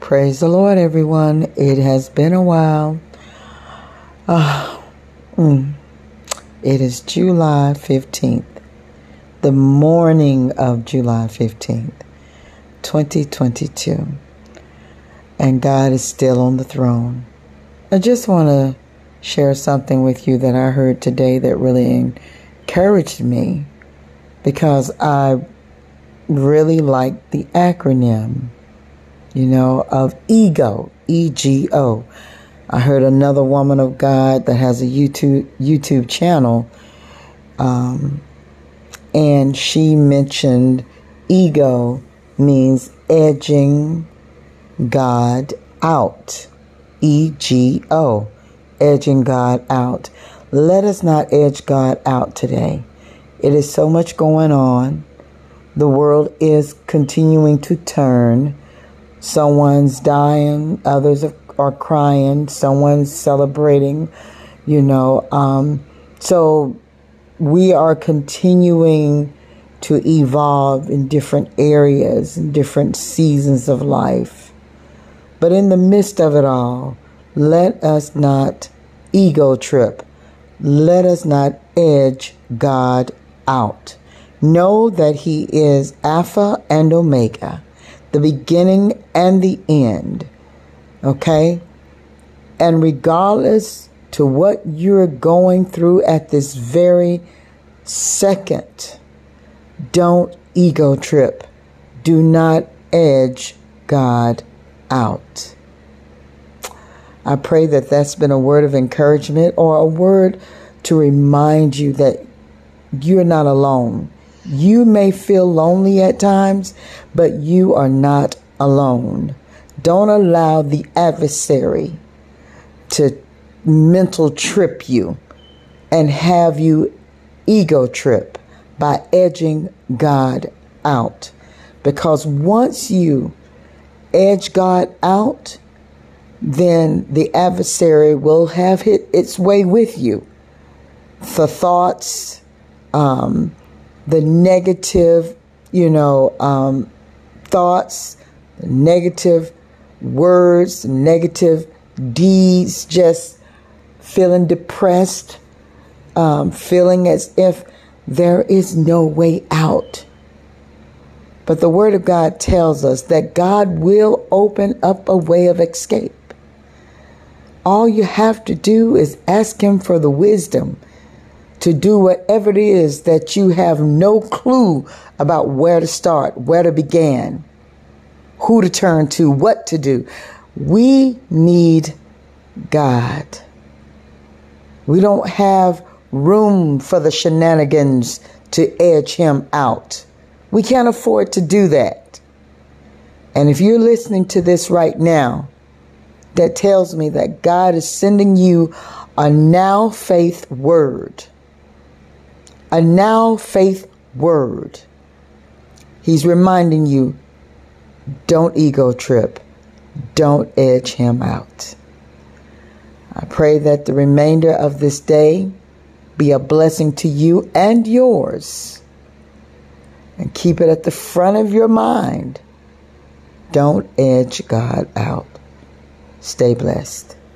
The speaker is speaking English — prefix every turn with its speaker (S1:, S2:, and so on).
S1: Praise the Lord, everyone. It has been a while. Uh, mm, it is July 15th, the morning of July 15th, 2022. And God is still on the throne. I just want to share something with you that I heard today that really encouraged me because I really like the acronym you know, of ego, E G O. I heard another woman of God that has a YouTube YouTube channel, um, and she mentioned ego means edging God out. E G O, edging God out. Let us not edge God out today. It is so much going on. The world is continuing to turn. Someone's dying, others are crying, someone's celebrating, you know. Um, so we are continuing to evolve in different areas, in different seasons of life. But in the midst of it all, let us not ego trip. Let us not edge God out. Know that He is Alpha and Omega the beginning and the end. Okay? And regardless to what you're going through at this very second, don't ego trip. Do not edge God out. I pray that that's been a word of encouragement or a word to remind you that you're not alone. You may feel lonely at times, but you are not alone. Don't allow the adversary to mental trip you and have you ego trip by edging God out. Because once you edge God out, then the adversary will have hit its way with you. The thoughts, um, the negative, you know, um, thoughts, negative words, negative deeds, just feeling depressed, um, feeling as if there is no way out. But the Word of God tells us that God will open up a way of escape. All you have to do is ask Him for the wisdom to do whatever it is that you have no clue about where to start, where to begin, who to turn to, what to do. We need God. We don't have room for the shenanigans to edge him out. We can't afford to do that. And if you're listening to this right now, that tells me that God is sending you a now faith word a now faith word. He's reminding you don't ego trip, don't edge him out. I pray that the remainder of this day be a blessing to you and yours. And keep it at the front of your mind. Don't edge God out. Stay blessed.